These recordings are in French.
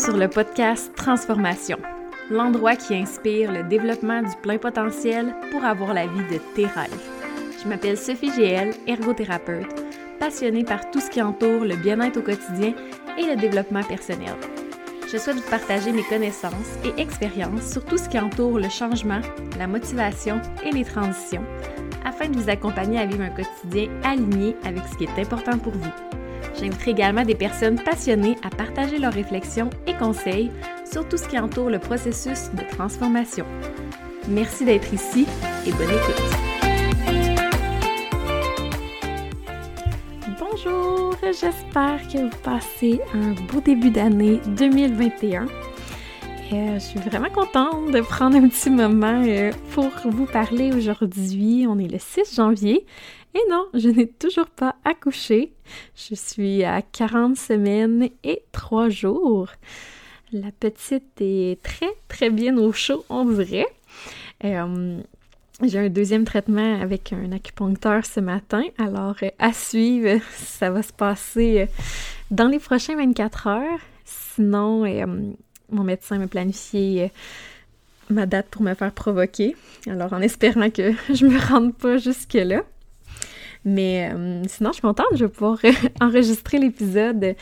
sur le podcast Transformation, l'endroit qui inspire le développement du plein potentiel pour avoir la vie de tes rêves. Je m'appelle Sophie GL, ergothérapeute, passionnée par tout ce qui entoure le bien-être au quotidien et le développement personnel. Je souhaite vous partager mes connaissances et expériences sur tout ce qui entoure le changement, la motivation et les transitions, afin de vous accompagner à vivre un quotidien aligné avec ce qui est important pour vous. J'inviterai également des personnes passionnées à partager leurs réflexions et conseils sur tout ce qui entoure le processus de transformation. Merci d'être ici et bonne écoute. Bonjour, j'espère que vous passez un beau début d'année 2021. Euh, je suis vraiment contente de prendre un petit moment euh, pour vous parler aujourd'hui. On est le 6 janvier et non, je n'ai toujours pas accouché. Je suis à 40 semaines et 3 jours. La petite est très très bien au chaud, on dirait. Euh, j'ai un deuxième traitement avec un acupuncteur ce matin, alors euh, à suivre, ça va se passer euh, dans les prochains 24 heures. Sinon, mon médecin m'a planifié ma date pour me faire provoquer, alors en espérant que je me rende pas jusque-là. Mais euh, sinon, je suis contente, je vais pouvoir enregistrer l'épisode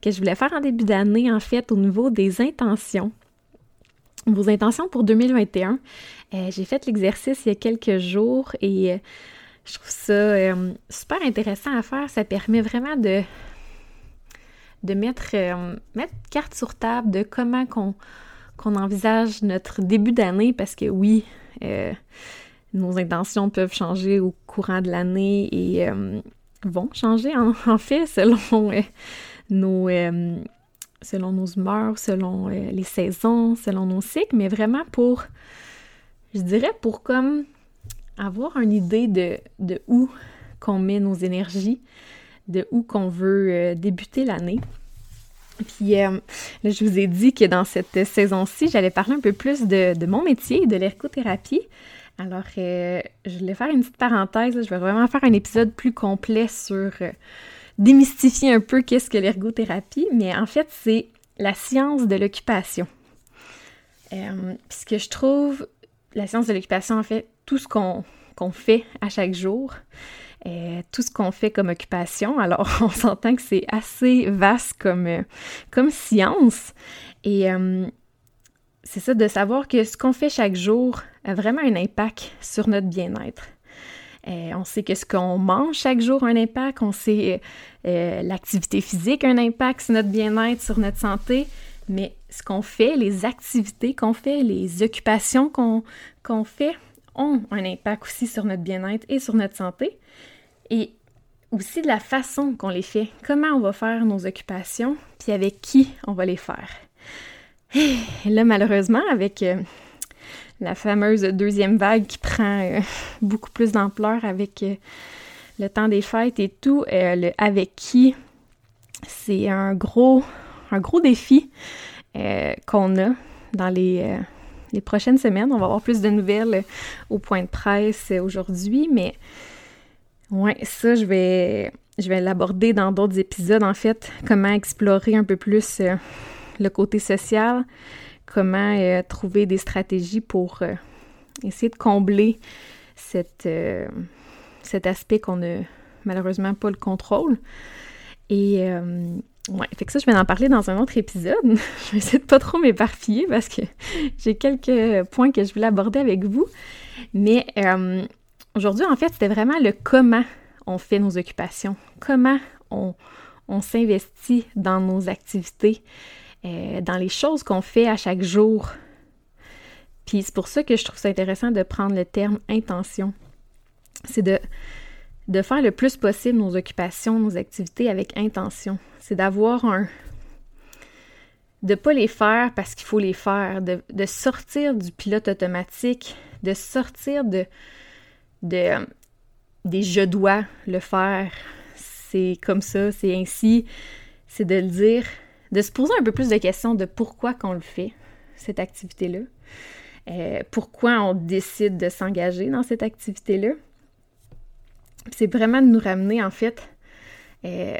que je voulais faire en début d'année, en fait, au niveau des intentions. Vos intentions pour 2021. Euh, j'ai fait l'exercice il y a quelques jours et euh, je trouve ça super intéressant à faire. Ça permet vraiment de, de mettre, mettre carte sur table de comment qu'on envisage notre début d'année parce que oui, nos intentions peuvent changer au courant de l'année et euh, vont changer en, fait selon euh, nos euh, selon nos humeurs, selon les saisons, selon nos cycles, mais vraiment pour je dirais pour comme avoir une idée de, de où qu'on met nos énergies, de où qu'on veut débuter l'année. Puis là, je vous ai dit que dans cette saison-ci, j'allais parler un peu plus de, de mon métier, de l'ergothérapie. Alors, euh, je vais faire une petite parenthèse. je vais vraiment faire un épisode plus complet sur euh, démystifier un peu qu'est-ce que l'ergothérapie, mais en fait, c'est la science de l'occupation. Euh, puisque je trouve la science de l'occupation, en fait, tout ce qu'on fait à chaque jour, tout ce qu'on fait comme occupation. Alors, on s'entend que c'est assez vaste comme, comme science. Et c'est ça, de savoir que ce qu'on fait chaque jour a vraiment un impact sur notre bien-être. Euh, on sait que ce qu'on mange chaque jour a un impact, on sait euh, l'activité physique a un impact sur notre bien-être, sur notre santé, mais ce qu'on fait, les activités qu'on fait, les occupations qu'on fait ont un impact aussi sur notre bien-être et sur notre santé. Et aussi de la façon qu'on les fait, comment on va faire nos occupations, puis avec qui on va les faire. Et là, malheureusement, avec euh, la fameuse deuxième vague qui prend euh, beaucoup plus d'ampleur avec euh, le temps des fêtes et tout, le avec qui, c'est un gros, un gros défi qu'on a dans les, prochaines semaines. On va avoir plus de nouvelles au point de presse aujourd'hui, mais ouais, ça, je vais l'aborder dans d'autres épisodes, en fait, comment explorer un peu plus le côté social, comment euh, trouver des stratégies pour euh, essayer de combler euh, cet aspect qu'on n'a malheureusement pas le contrôle. Et ouais, fait que ça, je vais en parler dans un autre épisode. je vais essayer de pas trop m'éparpiller parce que j'ai quelques points que je voulais aborder avec vous. Mais aujourd'hui, en fait, c'était vraiment le comment on fait nos occupations, comment on, on s'investit dans nos activités, euh, dans les choses qu'on fait à chaque jour. Puis c'est pour ça que je trouve ça intéressant de prendre le terme intention. C'est de, de faire le plus possible nos occupations, nos activités avec intention. C'est d'avoir un... de pas les faire parce qu'il faut les faire, de, de, sortir du pilote automatique, de sortir de, de des je dois le faire, c'est comme ça, c'est ainsi. C'est de le dire, de se poser un peu plus de questions de pourquoi qu'on le fait, cette activité-là. Euh, pourquoi on décide de s'engager dans cette activité-là. C'est vraiment de nous ramener, en fait, euh,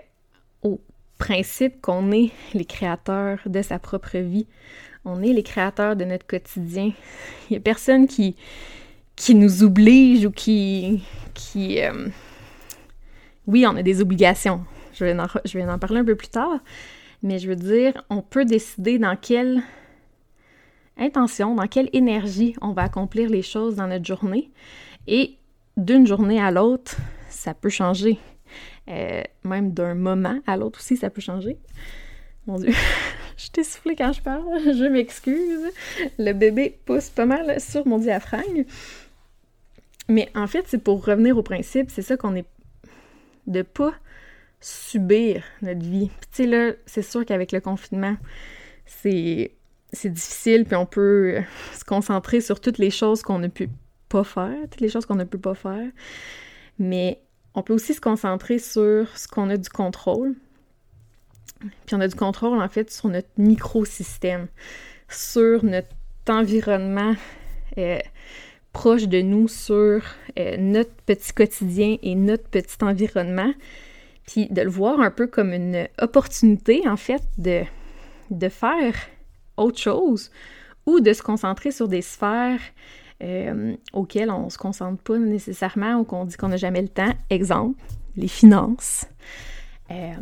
au principe qu'on est les créateurs de sa propre vie. On est les créateurs de notre quotidien. Il n'y a personne qui, qui nous oblige ou qui... qui euh, Oui, on a des obligations. Je vais, je vais en parler un peu plus tard. Mais je veux dire, on peut décider dans quelle intention, dans quelle énergie on va accomplir les choses dans notre journée. Et d'une journée à l'autre, ça peut changer. Euh, même d'un moment à l'autre aussi, ça peut changer. Mon Dieu, je t'ai soufflé quand je parle, je m'excuse. Le bébé pousse pas mal sur mon diaphragme. Mais en fait, c'est pour revenir au principe, c'est ça qu'on est de pas subir notre vie. tu sais là, c'est sûr qu'avec le confinement, c'est difficile puis on peut se concentrer sur toutes les choses qu'on ne peut pas faire, toutes les choses qu'on ne peut pas faire. Mais on peut aussi se concentrer sur ce qu'on a du contrôle. Puis on a du contrôle, en fait, sur notre microsystème, sur notre environnement euh, proche de nous, sur euh, notre petit quotidien et notre petit environnement. Puis de le voir un peu comme une opportunité, en fait, de, de faire autre chose ou de se concentrer sur des sphères euh, auxquelles on ne se concentre pas nécessairement ou qu'on dit qu'on n'a jamais le temps. Exemple, les finances. Euh,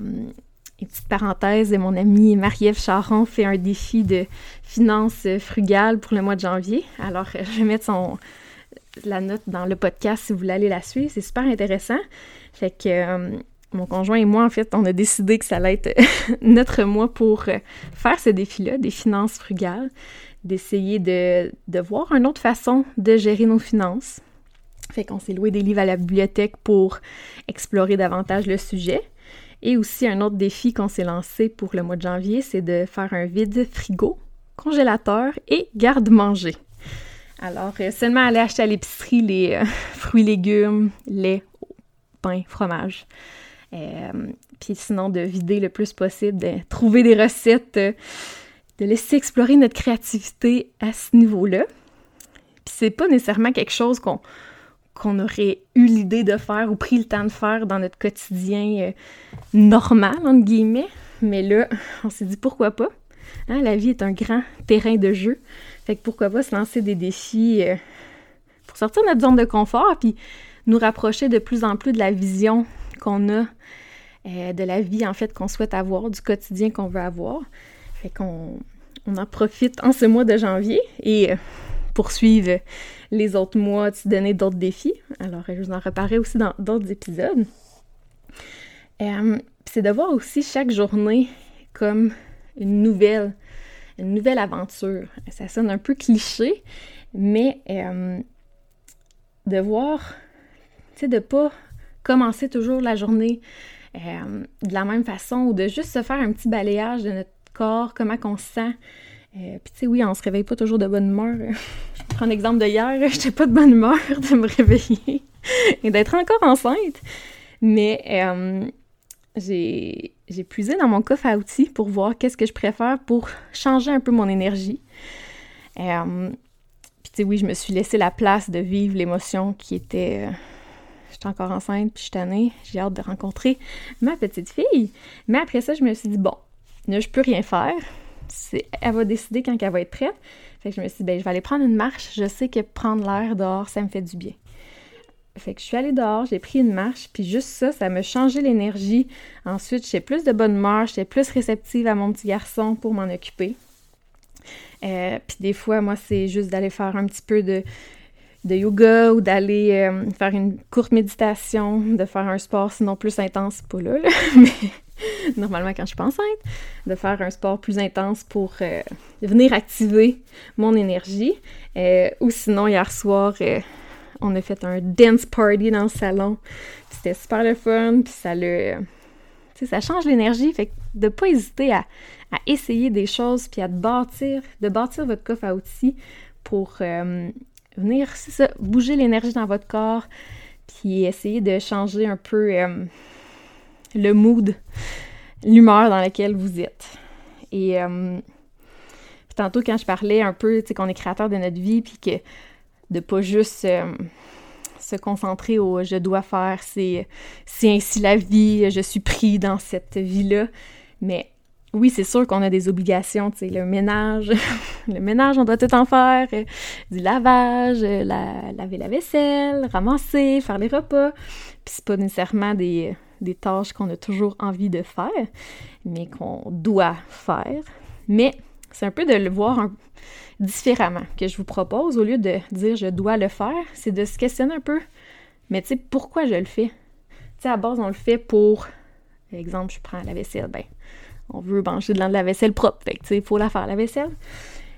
une petite parenthèse, mon amie Marie-Ève Charon fait un défi de finances frugales pour le mois de janvier. Alors, je vais mettre son, la note dans le podcast si vous voulez aller la suivre. C'est super intéressant. Fait que euh, mon conjoint et moi, en fait, on a décidé que ça allait être notre mois pour faire ce défi-là, des finances frugales d'essayer de, de, voir une autre façon de gérer nos finances. Fait qu'on s'est loué des livres à la bibliothèque pour explorer davantage le sujet. Et aussi un autre défi qu'on s'est lancé pour le mois de janvier, c'est de faire un vide frigo, congélateur et garde-manger. Alors, euh, seulement aller acheter à l'épicerie les euh, fruits, légumes, lait, pain, fromage. Euh, puis sinon, de vider le plus possible, de trouver des recettes de laisser explorer notre créativité à ce niveau-là. Puis c'est pas nécessairement quelque chose qu'on aurait eu l'idée de faire ou pris le temps de faire dans notre quotidien euh, normal, entre guillemets. Mais là, on s'est dit pourquoi pas. Hein, la vie est un grand terrain de jeu. Fait que pourquoi pas se lancer des défis euh, pour sortir de notre zone de confort puis nous rapprocher de plus en plus de la vision qu'on a euh, de la vie en fait qu'on souhaite avoir, du quotidien qu'on veut avoir. Fait qu'on on en profite en ce mois de janvier et euh, poursuivre les autres mois, se donner d'autres défis. Alors, je vous en reparlerai aussi dans d'autres épisodes. Euh, c'est de voir aussi chaque journée comme une nouvelle, une nouvelle aventure. Ça sonne un peu cliché, mais euh, de voir, tu sais, de pas commencer toujours la journée de la même façon ou de juste se faire un petit balayage de notre corps, comment qu'on se sent. Euh, puis tu sais, oui, on se réveille pas toujours de bonne humeur. Je prends l'exemple de hier, j'étais pas de bonne humeur de me réveiller et d'être encore enceinte. Mais euh, j'ai, puisé dans mon coffre à outils pour voir qu'est-ce que je préfère pour changer un peu mon énergie. Euh, puis tu sais, oui, je me suis laissé la place de vivre l'émotion qui était... J'étais encore enceinte, puis je suis tannée. J'ai hâte de rencontrer ma petite fille. Mais après ça, je me suis dit, bon, Là, je peux rien faire. Elle va décider quand elle va être prête. Fait que je me suis dit, ben, je vais aller prendre une marche. Je sais que prendre l'air dehors, ça me fait du bien. Fait que je suis allée dehors, j'ai pris une marche, puis juste ça, ça m'a changé l'énergie. Ensuite, j'ai plus de bonne humeur, j'étais plus réceptive à mon petit garçon pour m'en occuper. Euh, puis des fois, moi, c'est juste d'aller faire un petit peu de, de yoga ou d'aller euh, faire une courte méditation, de faire un sport sinon plus intense, pas là, mais normalement quand je suis pas enceinte, de faire un sport plus intense pour euh, venir activer mon énergie. Euh, ou sinon, hier soir, on a fait un dance party dans le salon. C'était super le fun, puis ça le... ça change l'énergie, fait que de pas hésiter à, essayer des choses, puis à de bâtir votre coffre à outils pour venir, c'est ça, bouger l'énergie dans votre corps, puis essayer de changer un peu le mood, l'humeur dans laquelle vous êtes. Et euh, tantôt, quand je parlais un peu, tu sais, qu'on est créateur de notre vie, puis que de pas juste euh, se concentrer au je dois faire, c'est ainsi la vie, je suis pris dans cette vie-là. Mais oui, c'est sûr qu'on a des obligations, tu sais, le ménage, le ménage, on doit tout en faire, euh, du lavage, euh, laver la vaisselle, ramasser, faire les repas. Puis c'est pas nécessairement des, des tâches qu'on a toujours envie de faire, mais qu'on doit faire. Mais c'est un peu de le voir différemment que je vous propose, au lieu de dire je dois le faire, c'est de se questionner un peu, mais tu sais, pourquoi je le fais? Tu sais, à base, on le fait pour, exemple, je prends la vaisselle, ben, on veut manger de la vaisselle propre, fait que tu sais, il faut la faire, la vaisselle.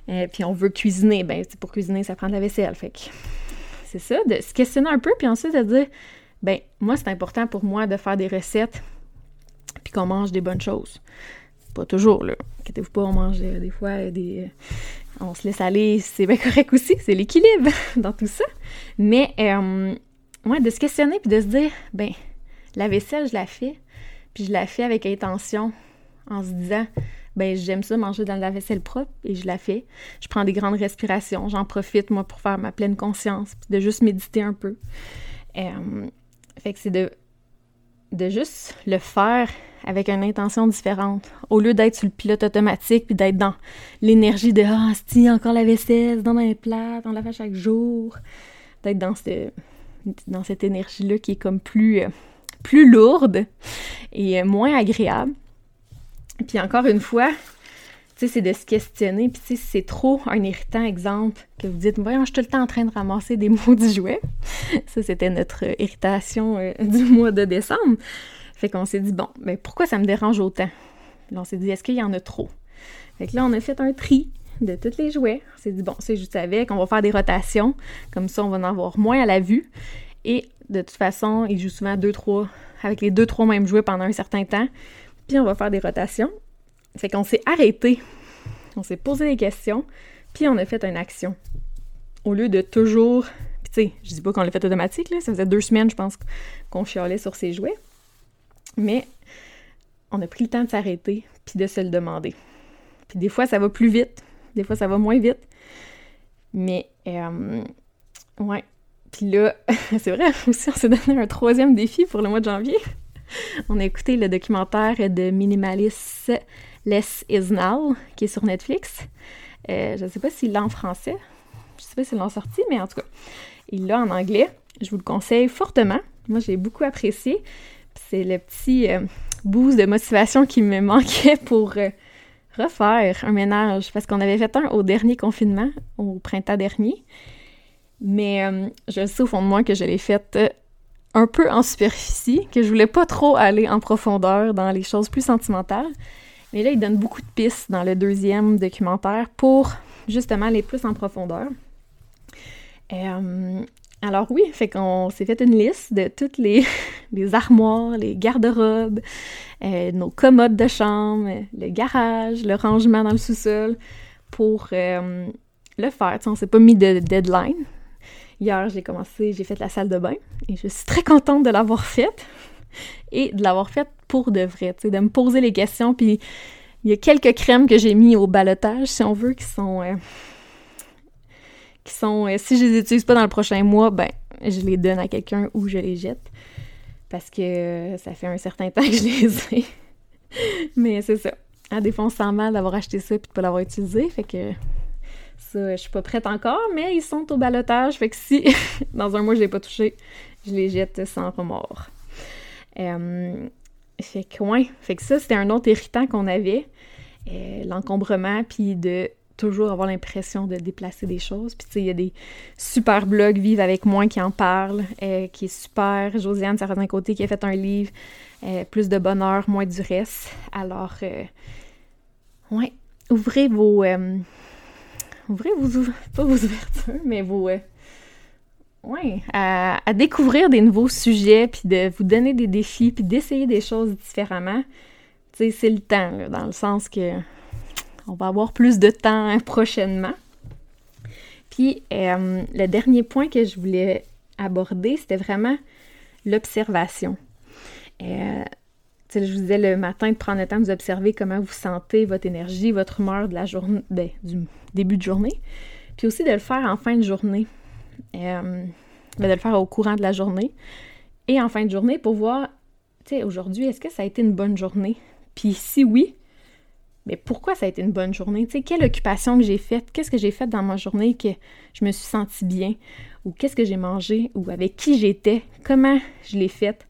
euh, puis on veut cuisiner, ben, pour cuisiner, ça prend de la vaisselle, fait que c'est ça, de se questionner un peu, puis ensuite de dire, ben, moi, c'est important pour moi de faire des recettes, puis qu'on mange des bonnes choses. Pas toujours, là. Inquiétez-vous pas, on mange euh, des fois euh, des. Euh, on se laisse aller, c'est bien correct aussi, c'est l'équilibre dans tout ça. Mais, ouais, de se questionner puis de se dire, ben, la vaisselle, je la fais, puis je la fais avec intention, en se disant, ben, j'aime ça manger dans la vaisselle propre et je la fais. Je prends des grandes respirations, j'en profite, moi, pour faire ma pleine conscience, puis de juste méditer un peu. Euh, fait que c'est de, de juste le faire avec une intention différente. Au lieu d'être sur le pilote automatique puis d'être dans l'énergie de Ah, c'est encore la vaisselle, dans les plats, on la fait chaque jour. D'être dans, dans cette énergie-là qui est comme plus, euh, plus lourde et euh, moins agréable. Puis encore une fois, tu sais, c'est de se questionner. Puis, tu sais, c'est trop un irritant exemple que vous dites, voyons, je suis tout le temps en train de ramasser des du jouet. Ça, c'était notre irritation euh, du mois de décembre. Fait qu'on s'est dit, bon, mais pourquoi ça me dérange autant? Là, on s'est dit, est-ce qu'il y en a trop? Fait que là, on a fait un tri de tous les jouets. On s'est dit, bon, c'est juste avec, on va faire des rotations. Comme ça, on va en avoir moins à la vue. Et de toute façon, ils jouent souvent deux, trois, avec les deux, trois mêmes jouets pendant un certain temps. Puis on va faire des rotations. Fait qu'on s'est arrêté. On s'est posé des questions. Puis on a fait une action. Au lieu de toujours. Puis tu sais, je dis pas qu'on l'a fait automatique, là. Ça faisait deux semaines, je pense, qu'on chialait sur ces jouets. Mais on a pris le temps de s'arrêter puis de se le demander. Puis des fois, ça va plus vite, des fois, ça va moins vite. Mais, euh, ouais. Puis là, c'est vrai, aussi, on s'est donné un troisième défi pour le mois de janvier. On a écouté le documentaire de Minimalist Less Is Now, qui est sur Netflix. Euh, je ne sais pas s'il l'a en français. Je ne sais pas s'il l'a sorti, mais en tout cas, il l'a en anglais. Je vous le conseille fortement. Moi, j'ai beaucoup apprécié. C'est le petit euh, boost de motivation qui me manquait pour euh, refaire un ménage. Parce qu'on avait fait un au dernier confinement, au printemps dernier. Mais je sais au fond de moi que je l'ai fait un peu en superficie, que je voulais pas trop aller en profondeur dans les choses plus sentimentales. Mais là, il donne beaucoup de pistes dans le deuxième documentaire pour justement aller plus en profondeur. Alors oui, fait qu'on s'est fait une liste de toutes les, armoires, les garde-robes, euh, nos commodes de chambre, le garage, le rangement dans le sous-sol pour euh, le faire. On s'est pas mis de deadline. Hier, j'ai commencé, j'ai fait la salle de bain et je suis très contente de l'avoir faite et de l'avoir faite pour de vrai, de me poser les questions. Puis il y a quelques crèmes que j'ai mis au balotage, si on veut, qui sont... Euh, qui sont, euh, si je les utilise pas dans le prochain mois, ben, je les donne à quelqu'un ou je les jette. Parce que ça fait un certain temps que je les ai. Mais c'est ça. À des fois, on sent mal d'avoir acheté ça et de pas l'avoir utilisé. Fait que ça, je suis pas prête encore, mais ils sont au balotage. Fait que si dans un mois je l'ai pas touché, je les jette sans remords. Euh, fait que ouais, fait que ça, c'était un autre irritant qu'on avait. L'encombrement, puis de toujours avoir l'impression de déplacer des choses. Puis tu sais, il y a des super blogs Vive avec moi qui en parlent, euh, qui est super. Josiane d'un Côté qui a fait un livre, euh, Plus de bonheur, moins du reste. Alors, euh, ouvrez vos... ouvrez vos... pas vos ouvertures, mais vos... ouais, à, découvrir des nouveaux sujets, puis de vous donner des défis, puis d'essayer des choses différemment. Tu sais, c'est le temps, dans le sens que on va avoir plus de temps hein, prochainement. Puis euh, le dernier point que je voulais aborder, c'était vraiment l'observation. Euh, je vous disais le matin de prendre le temps de vous observer comment vous sentez, votre énergie, votre humeur ben, du début de journée. Puis aussi de le faire en fin de journée. Euh, ben, de le faire au courant de la journée. Et en fin de journée pour voir, tu sais, aujourd'hui, est-ce que ça a été une bonne journée? Puis si oui, mais pourquoi ça a été une bonne journée? Tu quelle occupation que j'ai faite? Qu'est-ce que j'ai fait dans ma journée que je me suis sentie bien? Ou qu'est-ce que j'ai mangé? Ou avec qui j'étais? Comment je l'ai faite?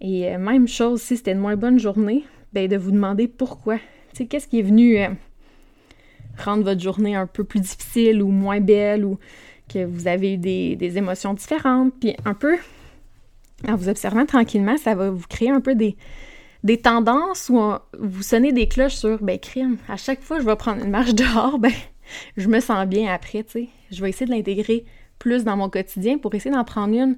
Et euh, même chose, si c'était une moins bonne journée, ben de vous demander pourquoi. Tu sais, qu'est-ce qui est venu euh, rendre votre journée un peu plus difficile ou moins belle ou que vous avez eu des, des émotions différentes? Puis un peu, en vous observant tranquillement, ça va vous créer un peu des, des tendances où vous sonnez des cloches sur ben crime, à chaque fois que je vais prendre une marche dehors, ben je me sens bien après, tu sais. Je vais essayer de l'intégrer plus dans mon quotidien pour essayer d'en prendre une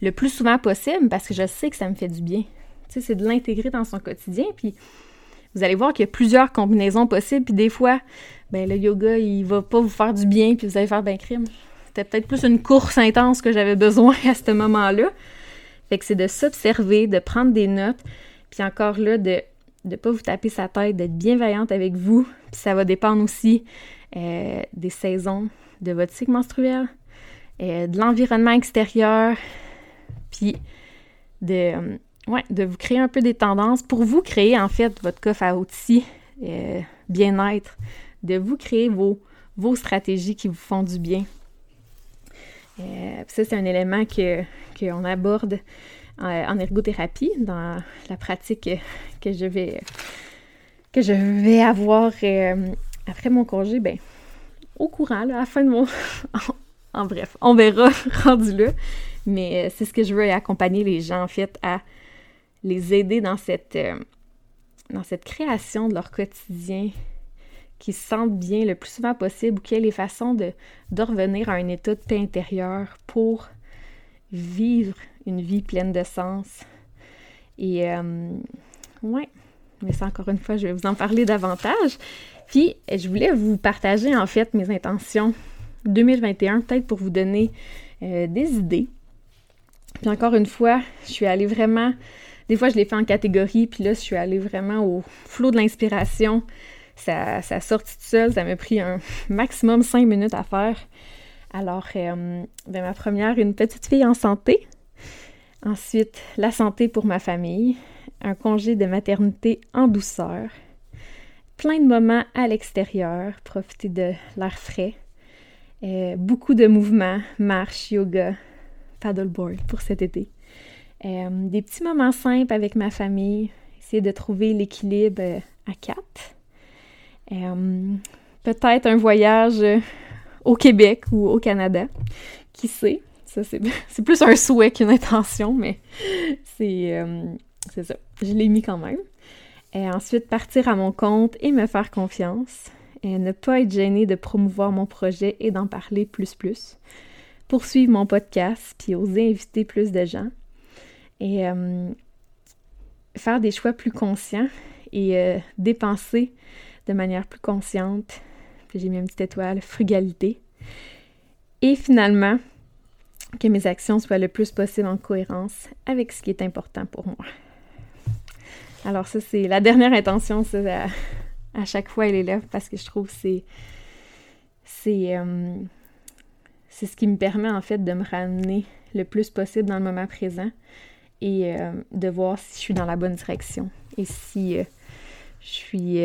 le plus souvent possible parce que je sais que ça me fait du bien. Tu sais, c'est de l'intégrer dans son quotidien puis vous allez voir qu'il y a plusieurs combinaisons possibles puis des fois ben le yoga, il va pas vous faire du bien puis vous allez faire ben crime. C'était peut-être plus une course intense que j'avais besoin à ce moment-là. Fait que c'est de s'observer, de prendre des notes puis encore là, de ne pas vous taper sa tête, d'être bienveillante avec vous. Puis ça va dépendre aussi euh, des saisons de votre cycle menstruel, euh, de l'environnement extérieur, puis de, euh, de vous créer un peu des tendances pour vous créer en fait votre coffre à outils bien-être, de vous créer vos, stratégies qui vous font du bien. ça, c'est un élément qu'on aborde euh, en ergothérapie, dans la pratique que je vais, que avoir euh, après mon congé, ben, au courant, à la fin de mon... en, bref, on verra rendu là. Mais euh, c'est ce que je veux accompagner les gens, en fait, à les aider dans cette, dans cette création de leur quotidien, qui se sentent bien le plus souvent possible ou qu'il y ait les façons de, revenir à un état de intérieure pour vivre une vie pleine de sens. Et euh, ouais, mais ça encore une fois, je vais vous en parler davantage. Puis, je voulais vous partager en fait mes intentions 2021, peut-être pour vous donner euh, des idées. Puis encore une fois, je suis allée vraiment, des fois je l'ai fait en catégorie, puis là je suis allée vraiment au flot de l'inspiration. Ça, ça a sorti tout seul, ça m'a pris un maximum cinq minutes à faire. Alors, euh, ben, ma première, une petite fille en santé. Ensuite, la santé pour ma famille, un congé de maternité en douceur, plein de moments à l'extérieur, profiter de l'air frais, euh, beaucoup de mouvements, marche, yoga, paddleboard pour cet été. Euh, des petits moments simples avec ma famille, essayer de trouver l'équilibre à quatre. Peut-être un voyage au Québec ou au Canada. Qui sait? Ça, c'est plus un souhait qu'une intention, mais euh, c'est ça. Je l'ai mis quand même. Ensuite, partir à mon compte et me faire confiance. Et ne pas être gêné de promouvoir mon projet et d'en parler plus plus. Poursuivre mon podcast, puis oser inviter plus de gens. Et euh, faire des choix plus conscients et euh, dépenser de manière plus consciente j'ai mis une petite étoile, frugalité. Et finalement, que mes actions soient le plus possible en cohérence avec ce qui est important pour moi. Alors ça, c'est la dernière intention, ça, à, chaque fois, elle est là parce que je trouve que c'est c'est euh, c'est ce qui me permet en fait de me ramener le plus possible dans le moment présent et euh, de voir si je suis dans la bonne direction et si euh, je suis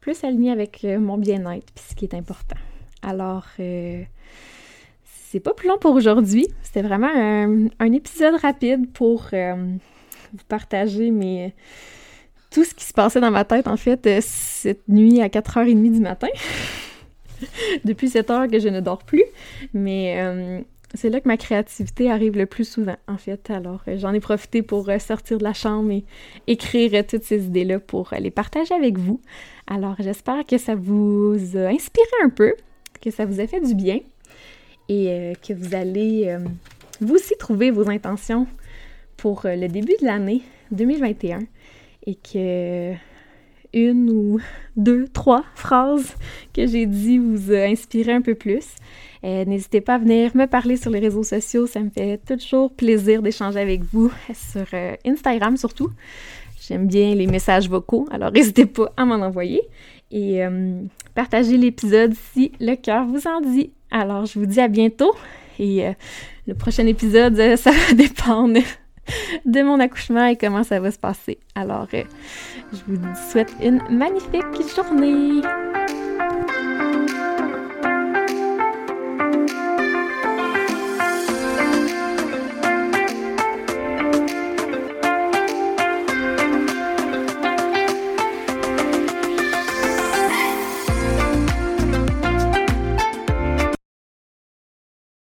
plus aligné avec mon bien-être, puis ce qui est important. Alors, c'est pas plus long pour aujourd'hui. C'était vraiment un, épisode rapide pour vous partager mes, tout ce qui se passait dans ma tête, en fait, cette nuit à 4h30 du matin. Depuis cette heure que je ne dors plus. Mais c'est là que ma créativité arrive le plus souvent, en fait. Alors, j'en ai profité pour sortir de la chambre et écrire toutes ces idées-là pour les partager avec vous. Alors, j'espère que ça vous a inspiré un peu, que ça vous a fait du bien et euh, que vous allez euh, vous aussi trouver vos intentions pour euh, le début de l'année 2021 et que une ou deux, trois phrases que j'ai dit vous a inspiré un peu plus. N'hésitez pas à venir me parler sur les réseaux sociaux, ça me fait toujours plaisir d'échanger avec vous sur Instagram surtout. J'aime bien les messages vocaux, alors n'hésitez pas à m'en envoyer et euh, partagez l'épisode si le cœur vous en dit. Alors, je vous dis à bientôt et euh, le prochain épisode, euh, ça va dépendre de mon accouchement et comment ça va se passer. Alors, euh, je vous souhaite une magnifique journée.